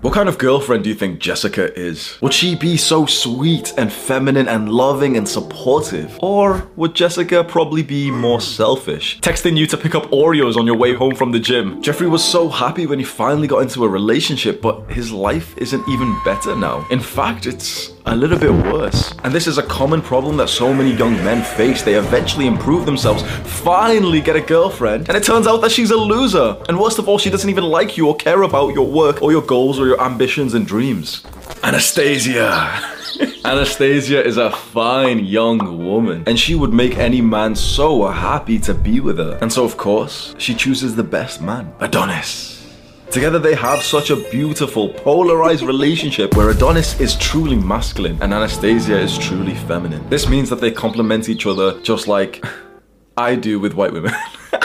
What kind of girlfriend do you think Jessica is? Would she be so sweet and feminine and loving and supportive? Or would Jessica probably be more selfish? Texting you to pick up Oreos on your way home from the gym. Jeffrey was so happy when he finally got into a relationship, but his life isn't even better now. In fact, it's a little bit worse. And this is a common problem that so many young men face. They eventually improve themselves, finally get a girlfriend, and it turns out that she's a loser. And worst of all, she doesn't even like you or care about your work or your goals or your ambitions and dreams. Anastasia. Anastasia is a fine young woman, and she would make any man so happy to be with her. And so, of course, she chooses the best man, Adonis. Together they have such a beautiful, polarized relationship where Adonis is truly masculine and Anastasia is truly feminine. This means that they complement each other just like I do with white women.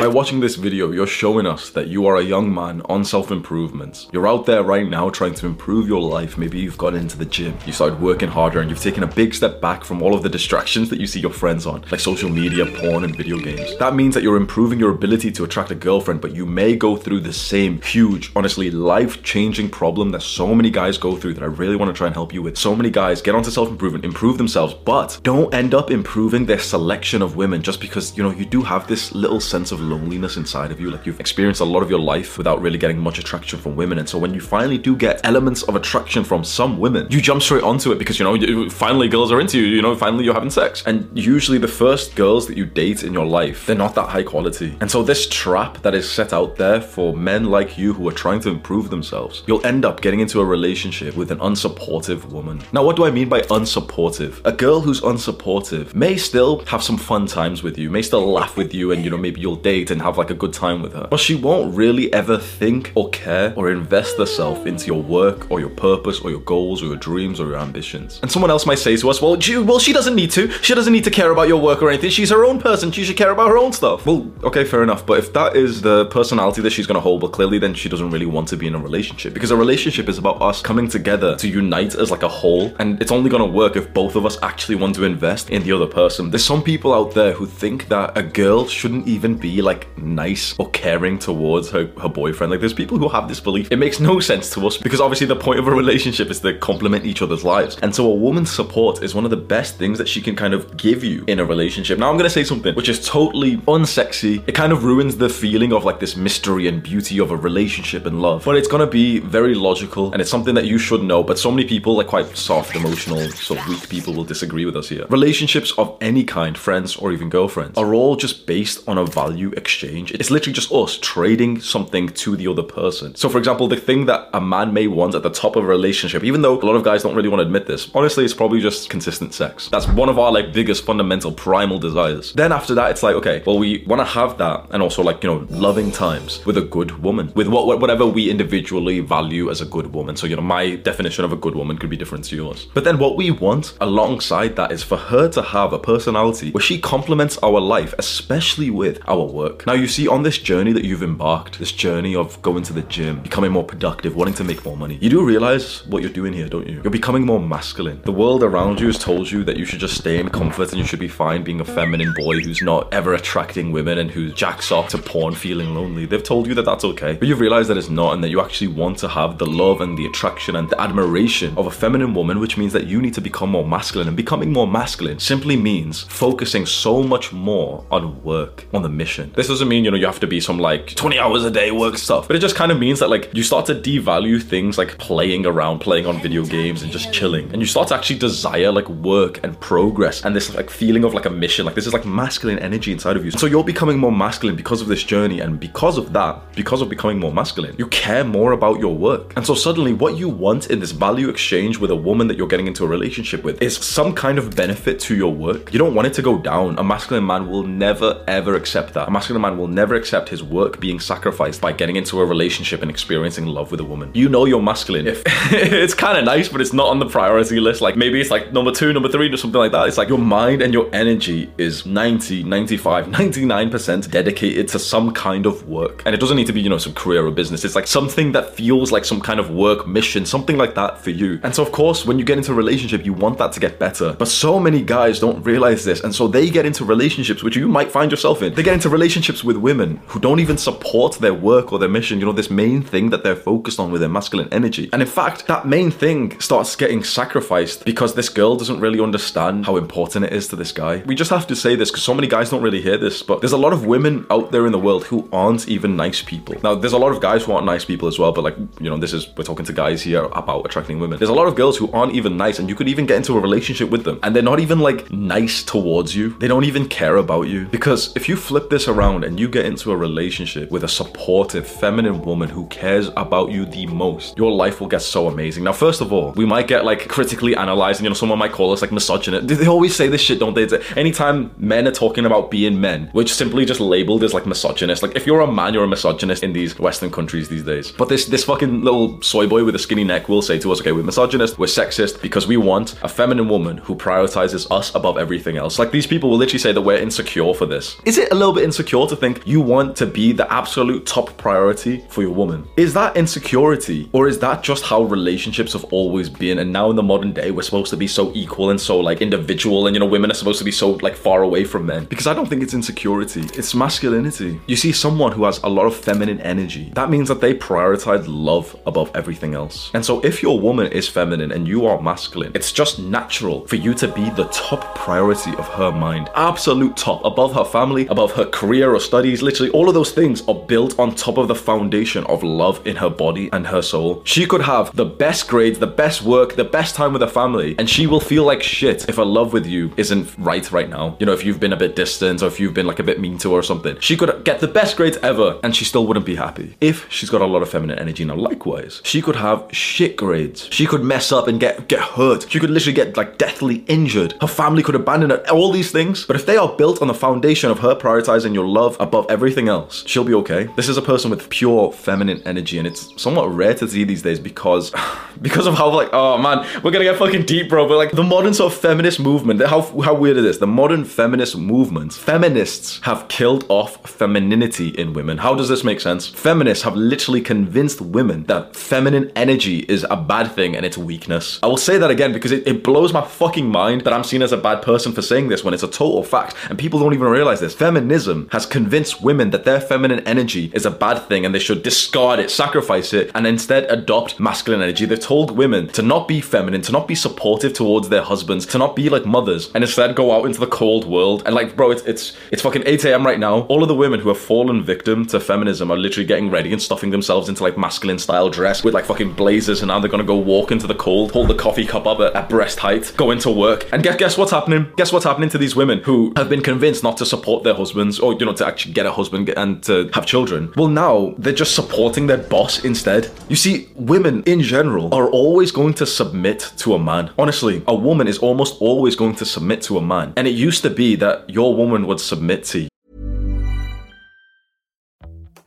By watching this video, you're showing us that you are a young man on self-improvement. You're out there right now trying to improve your life. Maybe you've gone into the gym, you started working harder, and you've taken a big step back from all of the distractions that you see your friends on, like social media, porn, and video games. That means that you're improving your ability to attract a girlfriend, but you may go through the same huge, honestly, life-changing problem that so many guys go through that I really want to try and help you with. So many guys get onto self-improvement, improve themselves, but don't end up improving their selection of women just because, you know, you do have this little sense of loneliness inside of you. Like you've experienced a lot of your life without really getting much attraction from women. And so when you finally do get elements of attraction from some women, you jump straight onto it because, you know, finally girls are into you, you know, finally you're having sex. And usually the first girls that you date in your life, they're not that high quality. And so this trap that is set out there for men like you who are trying to improve themselves, you'll end up getting into a relationship with an unsupportive woman. Now, what do I mean by unsupportive? A girl who's unsupportive may still have some fun times with you, may still laugh with you, and you know, maybe you'll date and have like a good time with her. But she won't really ever think or care or invest herself into your work or your purpose or your goals or your dreams or your ambitions. And someone else might say to us, well, she, well, she doesn't need to. She doesn't need to care about your work or anything. She's her own person. She should care about her own stuff. Well, okay, fair enough. But if that is the personality that she's going to hold, well, clearly then she doesn't really want to be in a relationship because a relationship is about us coming together to unite as like a whole. And it's only going to work if both of us actually want to invest in the other person. There's some people out there who think that a girl shouldn't even be like nice or caring towards her, her boyfriend. Like there's people who have this belief. It makes no sense to us because obviously the point of a relationship is to complement each other's lives. And so a woman's support is one of the best things that she can kind of give you in a relationship. Now I'm to say something which is totally unsexy. It kind of ruins the feeling of like this mystery and beauty of a relationship and love. But it's to be very logical and it's something that you should know. But so many people, like quite soft, emotional, sort of weak people will disagree with us here. Relationships of any kind, friends or even girlfriends, are all just based on a value exchange. It's literally just us trading something to the other person. So, for example, the thing that a man may want at the top of a relationship, even though a lot of guys don't really want to admit this, honestly, it's probably just consistent sex. That's one of our like biggest fundamental primal desires. Then after that, it's like, okay, well, we want to have that and also like, you know, loving times with a good woman, with what, whatever we individually value as a good woman. So, you know, my definition of a good woman could be different to yours. But then what we want alongside that is for her to have a personality where she complements our life, especially with our work. Now, you see, on this journey that you've embarked, this journey of going to the gym, becoming more productive, wanting to make more money, you do realize what you're doing here, don't you? You're becoming more masculine. The world around you has told you that you should just stay in comfort and you should be fine being a feminine boy who's not ever attracting women and who jacks off to porn feeling lonely. They've told you that that's okay, but you've realized that it's not and that you actually want to have the love and the attraction and the admiration of a feminine woman, which means that you need to become more masculine. And becoming more masculine simply means focusing so much more on work, on the mission. This doesn't mean, you know, you have to be some like 20 hours a day work stuff, but it just kind of means that like you start to devalue things like playing around, playing on video games and just chilling. And you start to actually desire like work and progress and this like feeling of like a mission. Like this is like masculine energy inside of you. So you're becoming more masculine because of this journey. And because of that, because of becoming more masculine, you care more about your work. And so suddenly what you want in this value exchange with a woman that you're getting into a relationship with is some kind of benefit to your work. You don't want it to go down. A masculine man will never ever accept that. A masculine man will never accept his work being sacrificed by getting into a relationship and experiencing love with a woman. You know you're masculine if it's kind of nice, but it's not on the priority list. Like maybe it's like number two, number three, or something like that. It's like your mind and your energy is 90, 95, 99% dedicated to some kind of work. And it doesn't need to be, you know, some career or business. It's like something that feels like some kind of work mission, something like that for you. And so, of course, when you get into a relationship, you want that to get better. But so many guys don't realize this. And so they get into relationships, which you might find yourself in. They get into relationships with women who don't even support their work or their mission, you know, this main thing that they're focused on with their masculine energy. And in fact, that main thing starts getting sacrificed because this girl doesn't really understand how important it is to this guy. We just have to say this because so many guys don't really hear this, but there's a lot of women out there in the world who aren't even nice people. Now, there's a lot of guys who aren't nice people as well, but like, you know, this is, we're talking to guys here about attracting women. There's a lot of girls who aren't even nice, and you could even get into a relationship with them, and they're not even like nice towards you. They don't even care about you. Because if you flip this around and you get into a relationship with a supportive, feminine woman who cares about you the most, your life will get so amazing. Now, first of all, we might get like critically analyzed, and you know, someone might call us like misogynist. They always say this shit, don't they? Anytime men are talking about being men, which simply just labeled as like misogynist. Like if you're a man, you're a misogynist in these Western countries these days. But this this fucking little soy boy with a skinny neck will say to us, okay, we're misogynist, we're sexist because we want a feminine woman who prioritizes us above everything else. Like these people will literally say that we're insecure for this. Is it a little bit insecure to think you want to be the absolute top priority for your woman? Is that insecurity or is that just how relationships have always been? And now in the modern day, we're supposed to be so equal and so like individual, and you know, women are supposed to be so like far away from men. Because I don't think it's insecurity, it's masculinity. You see someone who has a lot of feminine energy, that means that they prioritize love above everything else. And so if your woman is feminine and you are masculine, it's just natural for you to be the top priority of her mind. Absolute top, above her family, above her career or studies. Literally, all of those things are built on top of the foundation of love in her body and her soul. She could have the best grades, the best work, the best time with her family, and she will feel like shit if her love with you isn't right right now. You know, if you've been a bit distant or if you've been like a bit mean to her or something. She could get the best grades ever and she still wouldn't be happy if she's got a lot of feminine energy. Now, likewise, she could have shit grades. She could mess up and get get hurt. She could literally get like deathly injured. Her family could abandon her. All these things. But if they are built on the foundation of her prioritizing your love above everything else, she'll be okay. This is a person with pure feminine energy, and it's somewhat rare to see these days because because of how like oh man, we're gonna get fucking deep, bro. But like the modern sort of feminist movement, how how weird it is. The modern feminist movement, feminists have killed off femininity in women. How does this make sense? Feminists have literally convinced women that feminine energy is a bad thing and it's weakness. I will say that again because it, it blows my fucking mind that I'm seen as a bad person for saying this when it's a total fact and people don't even realize this. Feminism has convinced women that their feminine energy is a bad thing and they should discard it, sacrifice it, and instead adopt masculine energy. They've told women to not be feminine, to not be supportive towards their husbands, to not be like mothers, and instead go out into the cold world. And like, bro, it's it's it's fucking 8 a.m. right now. All of the women who have fallen victim to feminism are literally getting ready and stuffing themselves into like masculine style dress with like fucking blazers, and now they're gonna go walk into the cold, hold the coffee cup up at, at breast height, go into work, and guess guess what's happening? Guess what's happening to these women who have been convinced not to support their husbands or you know to actually get a husband and to have children? Well, now they're just supporting their boss instead. You see, women in general are always going to submit to a man. Honestly, a woman is almost always going to submit to a man, and it used to be that your woman would submit to you.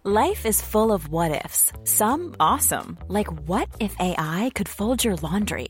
Life is full of what ifs. Some awesome, like what if AI could fold your laundry?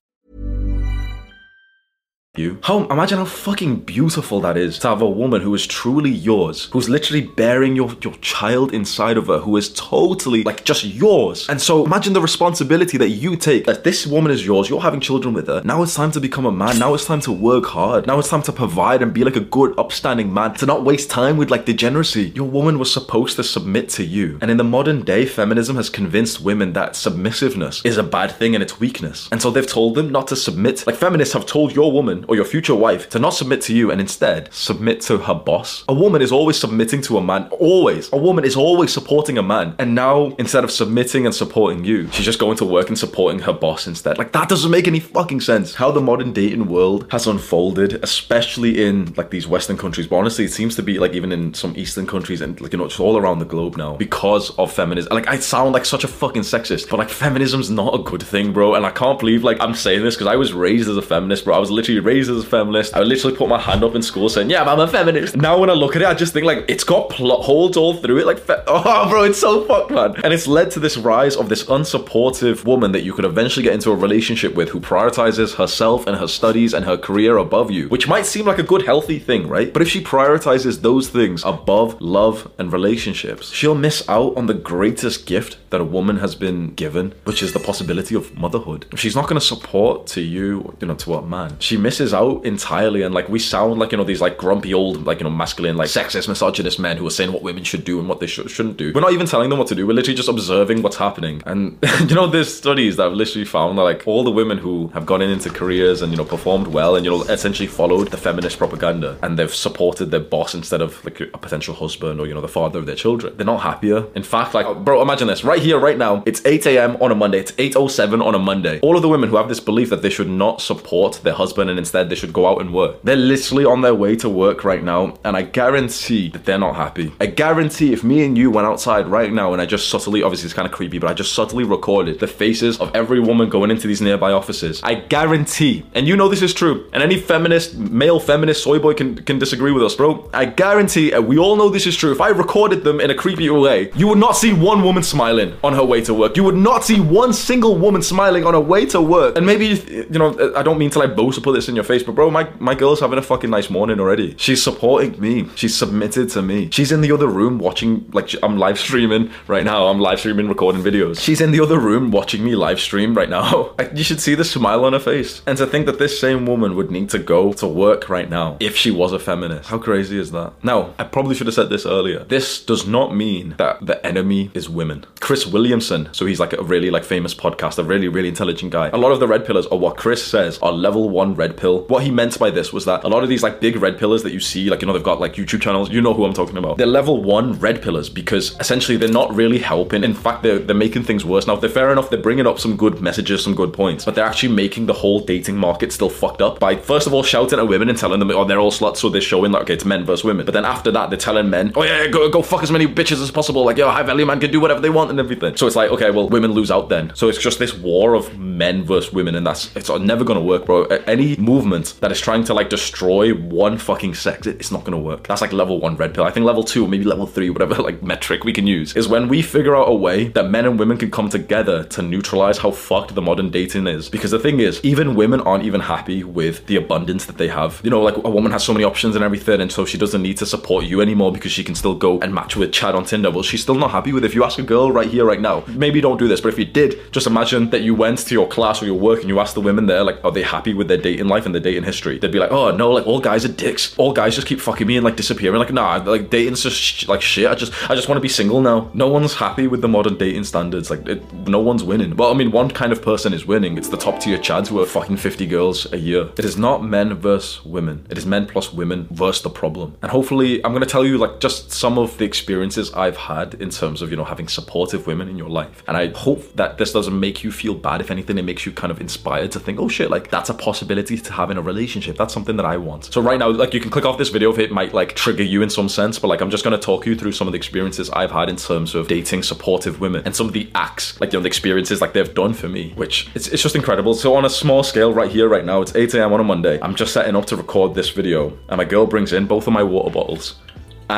You. How imagine how fucking beautiful that is to have a woman who is truly yours, who's literally bearing your your child inside of her, who is totally like just yours. And so imagine the responsibility that you take. That this woman is yours, you're having children with her. Now it's time to become a man. Now it's time to work hard. Now it's time to provide and be like a good, upstanding man. To not waste time with like degeneracy. Your woman was supposed to submit to you. And in the modern day, feminism has convinced women that submissiveness is a bad thing and it's weakness. And so they've told them not to submit. Like feminists have told your woman or your future wife to not submit to you and instead submit to her boss. A woman is always submitting to a man, always. A woman is always supporting a man. And now, instead of submitting and supporting you, she's just going to work and supporting her boss instead. Like, that doesn't make any fucking sense. How the modern dating world has unfolded, especially in like these Western countries, but honestly, it seems to be like even in some Eastern countries and like, you know, just all around the globe now because of feminism. Like, I sound like such a fucking sexist, but like, feminism's not a good thing, bro. And I can't believe like I'm saying this because I was raised as a feminist, bro. I was literally raised as a feminist. I would literally put my hand up in school saying, "Yeah, I'm a feminist." Now when I look at it, I just think like it's got plot holes all through it. Like, fe- oh, bro, it's so fucked, man. And it's led to this rise of this unsupportive woman that you could eventually get into a relationship with, who prioritizes herself and her studies and her career above you, which might seem like a good, healthy thing, right? But if she prioritizes those things above love and relationships, she'll miss out on the greatest gift that a woman has been given, which is the possibility of motherhood. If she's not going to support to you, you know, to a man, she misses out entirely. And like we sound like you know these like grumpy old like you know masculine like sexist misogynist men who are saying what women should do and what they sh- shouldn't do. We're not even telling them what to do. We're literally just observing what's happening. And you know, there's studies that have literally found that like all the women who have gone in into careers and you know performed well and you know essentially followed the feminist propaganda and they've supported their boss instead of like a potential husband or you know the father of their children. They're not happier. In fact, like bro, imagine this right here, right now. It's 8 a.m. on a Monday. It's 8:07 on a Monday. All of the women who have this belief that they should not support their husband and instead they should go out and work. They're literally on their way to work right now, and I guarantee that they're not happy. I guarantee if me and you went outside right now and I just subtly, obviously it's kind of creepy, but I just subtly recorded the faces of every woman going into these nearby offices, I guarantee, and you know this is true, and any feminist, male feminist, soy boy can, can disagree with us, bro. I guarantee, and we all know this is true, if I recorded them in a creepy way, you would not see one woman smiling on her way to work. You would not see one single woman smiling on her way to work. And maybe, you know, I don't mean to like boast or put this in your face, but bro, my, my girl's having a fucking nice morning already. She's supporting me. She's submitted to me. She's in the other room watching, like, I'm live streaming right now. I'm live streaming, recording videos. She's in the other room watching me live stream right now. Like, you should see the smile on her face. And to think that this same woman would need to go to work right now if she was a feminist. How crazy is that? Now, I probably should have said this earlier. This does not mean that the enemy is women. Chris Williamson, so he's like a really like famous podcast, a really, really intelligent guy. A lot of the red pillers are what Chris says are level one red pill pill. What he meant by this was that a lot of these like big red pillers that you see, like you know, they've got like YouTube channels. You know who I'm talking about. They're level one red pillers because essentially they're not really helping. In fact, they're they're making things worse. Now, if they're fair enough. They're bringing up some good messages, some good points, but they're actually making the whole dating market still fucked up by first of all shouting at women and telling them, oh, they're all sluts, so they're showing like okay, it's men versus women. But then after that, they're telling men, oh yeah, go go fuck as many bitches as possible. Like yo, high value man can do whatever they want and everything. So it's like okay, well, women lose out then. So it's just this war of men versus women, and that's it's never gonna work, bro. Any movement that is trying to like destroy one fucking sex, it's not gonna work. That's like level one red pill. I think level two, maybe level three, whatever like metric we can use, is when we figure out a way that men and women can come together to neutralize how fucked the modern dating is. Because the thing is, even women aren't even happy with the abundance that they have. You know, like a woman has so many options and everything, and so she doesn't need to support you anymore because she can still go and match with Chad on Tinder. Well, she's still not happy with it. If you ask a girl right here, right now, maybe don't do this, but if you did, just imagine that you went to your class or your work and you asked the women there, like, are they happy with their dating life and their dating history? They'd be like, oh no, like all guys are dicks. All guys just keep fucking me and like disappearing. Like, nah, like dating's just sh- like shit. I just, I just want to be single now. No one's happy with the modern dating standards. Like, it, no one's winning. Well, I mean, one kind of person is winning. It's the top tier chads who are fucking 50 girls a year. It is not men versus women. It is men plus women versus the problem. And hopefully, I'm gonna tell you like just some of the experiences I've had in terms of you know having supportive women in your life. And I hope that this doesn't make you feel bad. If anything, it makes you kind of inspired to think, oh shit, like that's a possibility to have in a relationship. That's something that I want. So right now, like you can click off this video if it might like trigger you in some sense. But like I'm just gonna talk you through some of the experiences I've had in terms of dating supportive women and some of the acts, like you know the experiences like they've done for me, which it's, it's just incredible. So on a small scale, right here, right now, it's 8 a.m. on a Monday. I'm just setting up to record this video, and my girl brings in both of my water bottles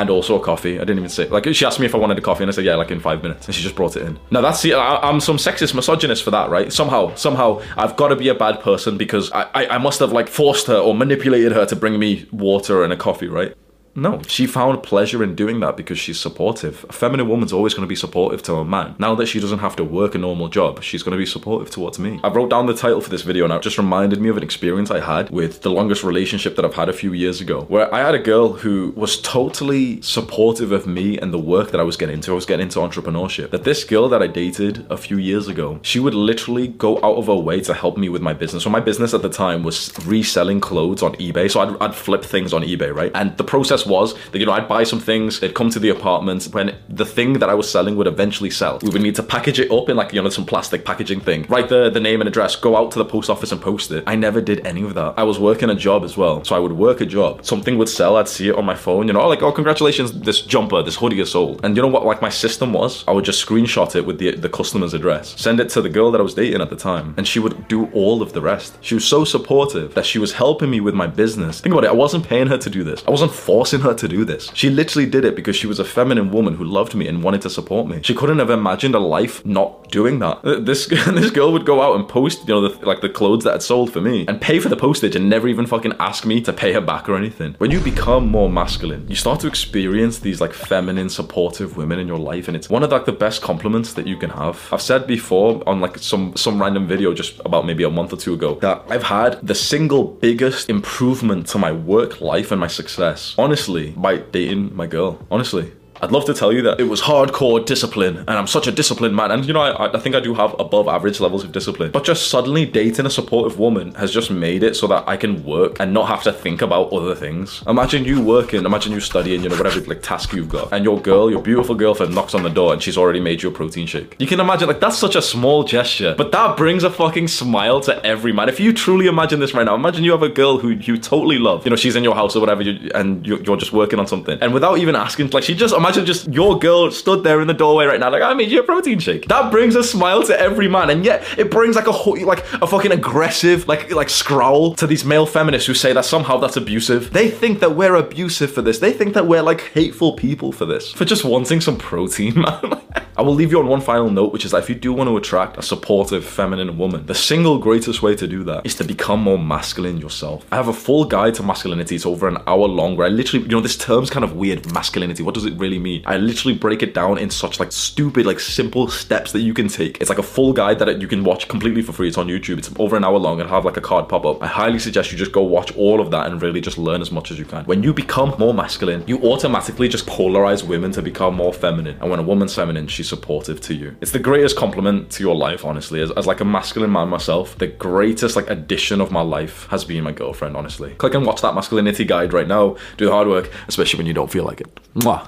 and also a coffee. I didn't even say like she asked me if I wanted a coffee, and I said yeah, like in five minutes, and she just brought it in. Now that's the I, I'm some sexist misogynist for that, right? Somehow, somehow I've got to be a bad person because I, I I must have like forced her or manipulated her to bring me water and a coffee, right? No, she found pleasure in doing that because she's supportive. A feminine woman's always going to be supportive to a man. Now that she doesn't have to work a normal job, she's going to be supportive towards me. I wrote down the title for this video and it just reminded me of an experience I had with the longest relationship that I've had a few years ago, where I had a girl who was totally supportive of me and the work that I was getting into. I was getting into entrepreneurship. That this girl that I dated a few years ago, she would literally go out of her way to help me with my business. So my business at the time was reselling clothes on eBay. So I'd, I'd flip things on eBay, right? And the process was that you know I'd buy some things, they'd come to the apartment. When the thing that I was selling would eventually sell, we would need to package it up in like you know some plastic packaging thing. Write the the name and address, go out to the post office and post it. I never did any of that. I was working a job as well, so I would work a job. Something would sell, I'd see it on my phone. You know, like oh congratulations, this jumper, this hoodie is sold. And you know what? Like my system was, I would just screenshot it with the the customer's address, send it to the girl that I was dating at the time, and she would do all of the rest. She was so supportive that she was helping me with my business. Think about it. I wasn't paying her to do this. I wasn't forcing her to do this. She literally did it because she was a feminine woman who loved me and wanted to support me. She couldn't have imagined a life not doing that. Uh, This this girl would go out and post, you know, the, like the clothes that had sold for me and pay for the postage and never even fucking ask me to pay her back or anything. When you become more masculine, you start to experience these like feminine, supportive women in your life, and it's one of like the best compliments that you can have. I've said before on like some some random video just about maybe a month or two ago that I've had the single biggest improvement to my work life and my success, honestly, by dating my girl. Honestly. I'd love to tell you that it was hardcore discipline and I'm such a disciplined man. And you know, I, I think I do have above average levels of discipline. But just suddenly dating a supportive woman has just made it so that I can work and not have to think about other things. Imagine you working, imagine you studying, you know, whatever like task you've got. And your girl, your beautiful girlfriend knocks on the door and she's already made you a protein shake. You can imagine, like, that's such a small gesture. But that brings a fucking smile to every man. If you truly imagine this right now, imagine you have a girl who you totally love. You know, she's in your house or whatever, you, and you're, you're just working on something. And without even asking, like, she just imagine just your girl stood there in the doorway right now, like I made you a protein shake. That brings a smile to every man, and yet it brings like a ho- like a fucking aggressive like like scowl to these male feminists who say that somehow that's abusive. They think that we're abusive for this. They think that we're like hateful people for this for just wanting some protein, man. I will leave you on one final note, which is that if you do want to attract a supportive feminine woman, the single greatest way to do that is to become more masculine yourself. I have a full guide to masculinity. It's over an hour long where I literally, you know, this term's kind of weird, masculinity. What does it really mean? I literally break it down in such like stupid, like simple steps that you can take. It's like a full guide that you can watch completely for free. It's on YouTube. It's over an hour long and have like a card pop up. I highly suggest you just go watch all of that and really just learn as much as you can. When you become more masculine, you automatically just polarize women to become more feminine. And when a woman's feminine, she's she's supportive to you. It's the greatest compliment to your life, honestly. As, as like a masculine man myself, the greatest like addition of my life has been my girlfriend, honestly. Click and watch that masculinity guide right now. Do the hard work, especially when you don't feel like it. Mwah.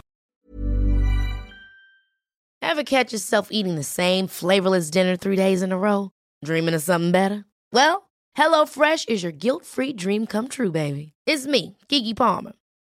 Ever catch yourself eating the same flavorless dinner three days in a row? Dreaming of something better? Well, HelloFresh is your guilt-free dream come true, baby. It's me, Keke Palmer.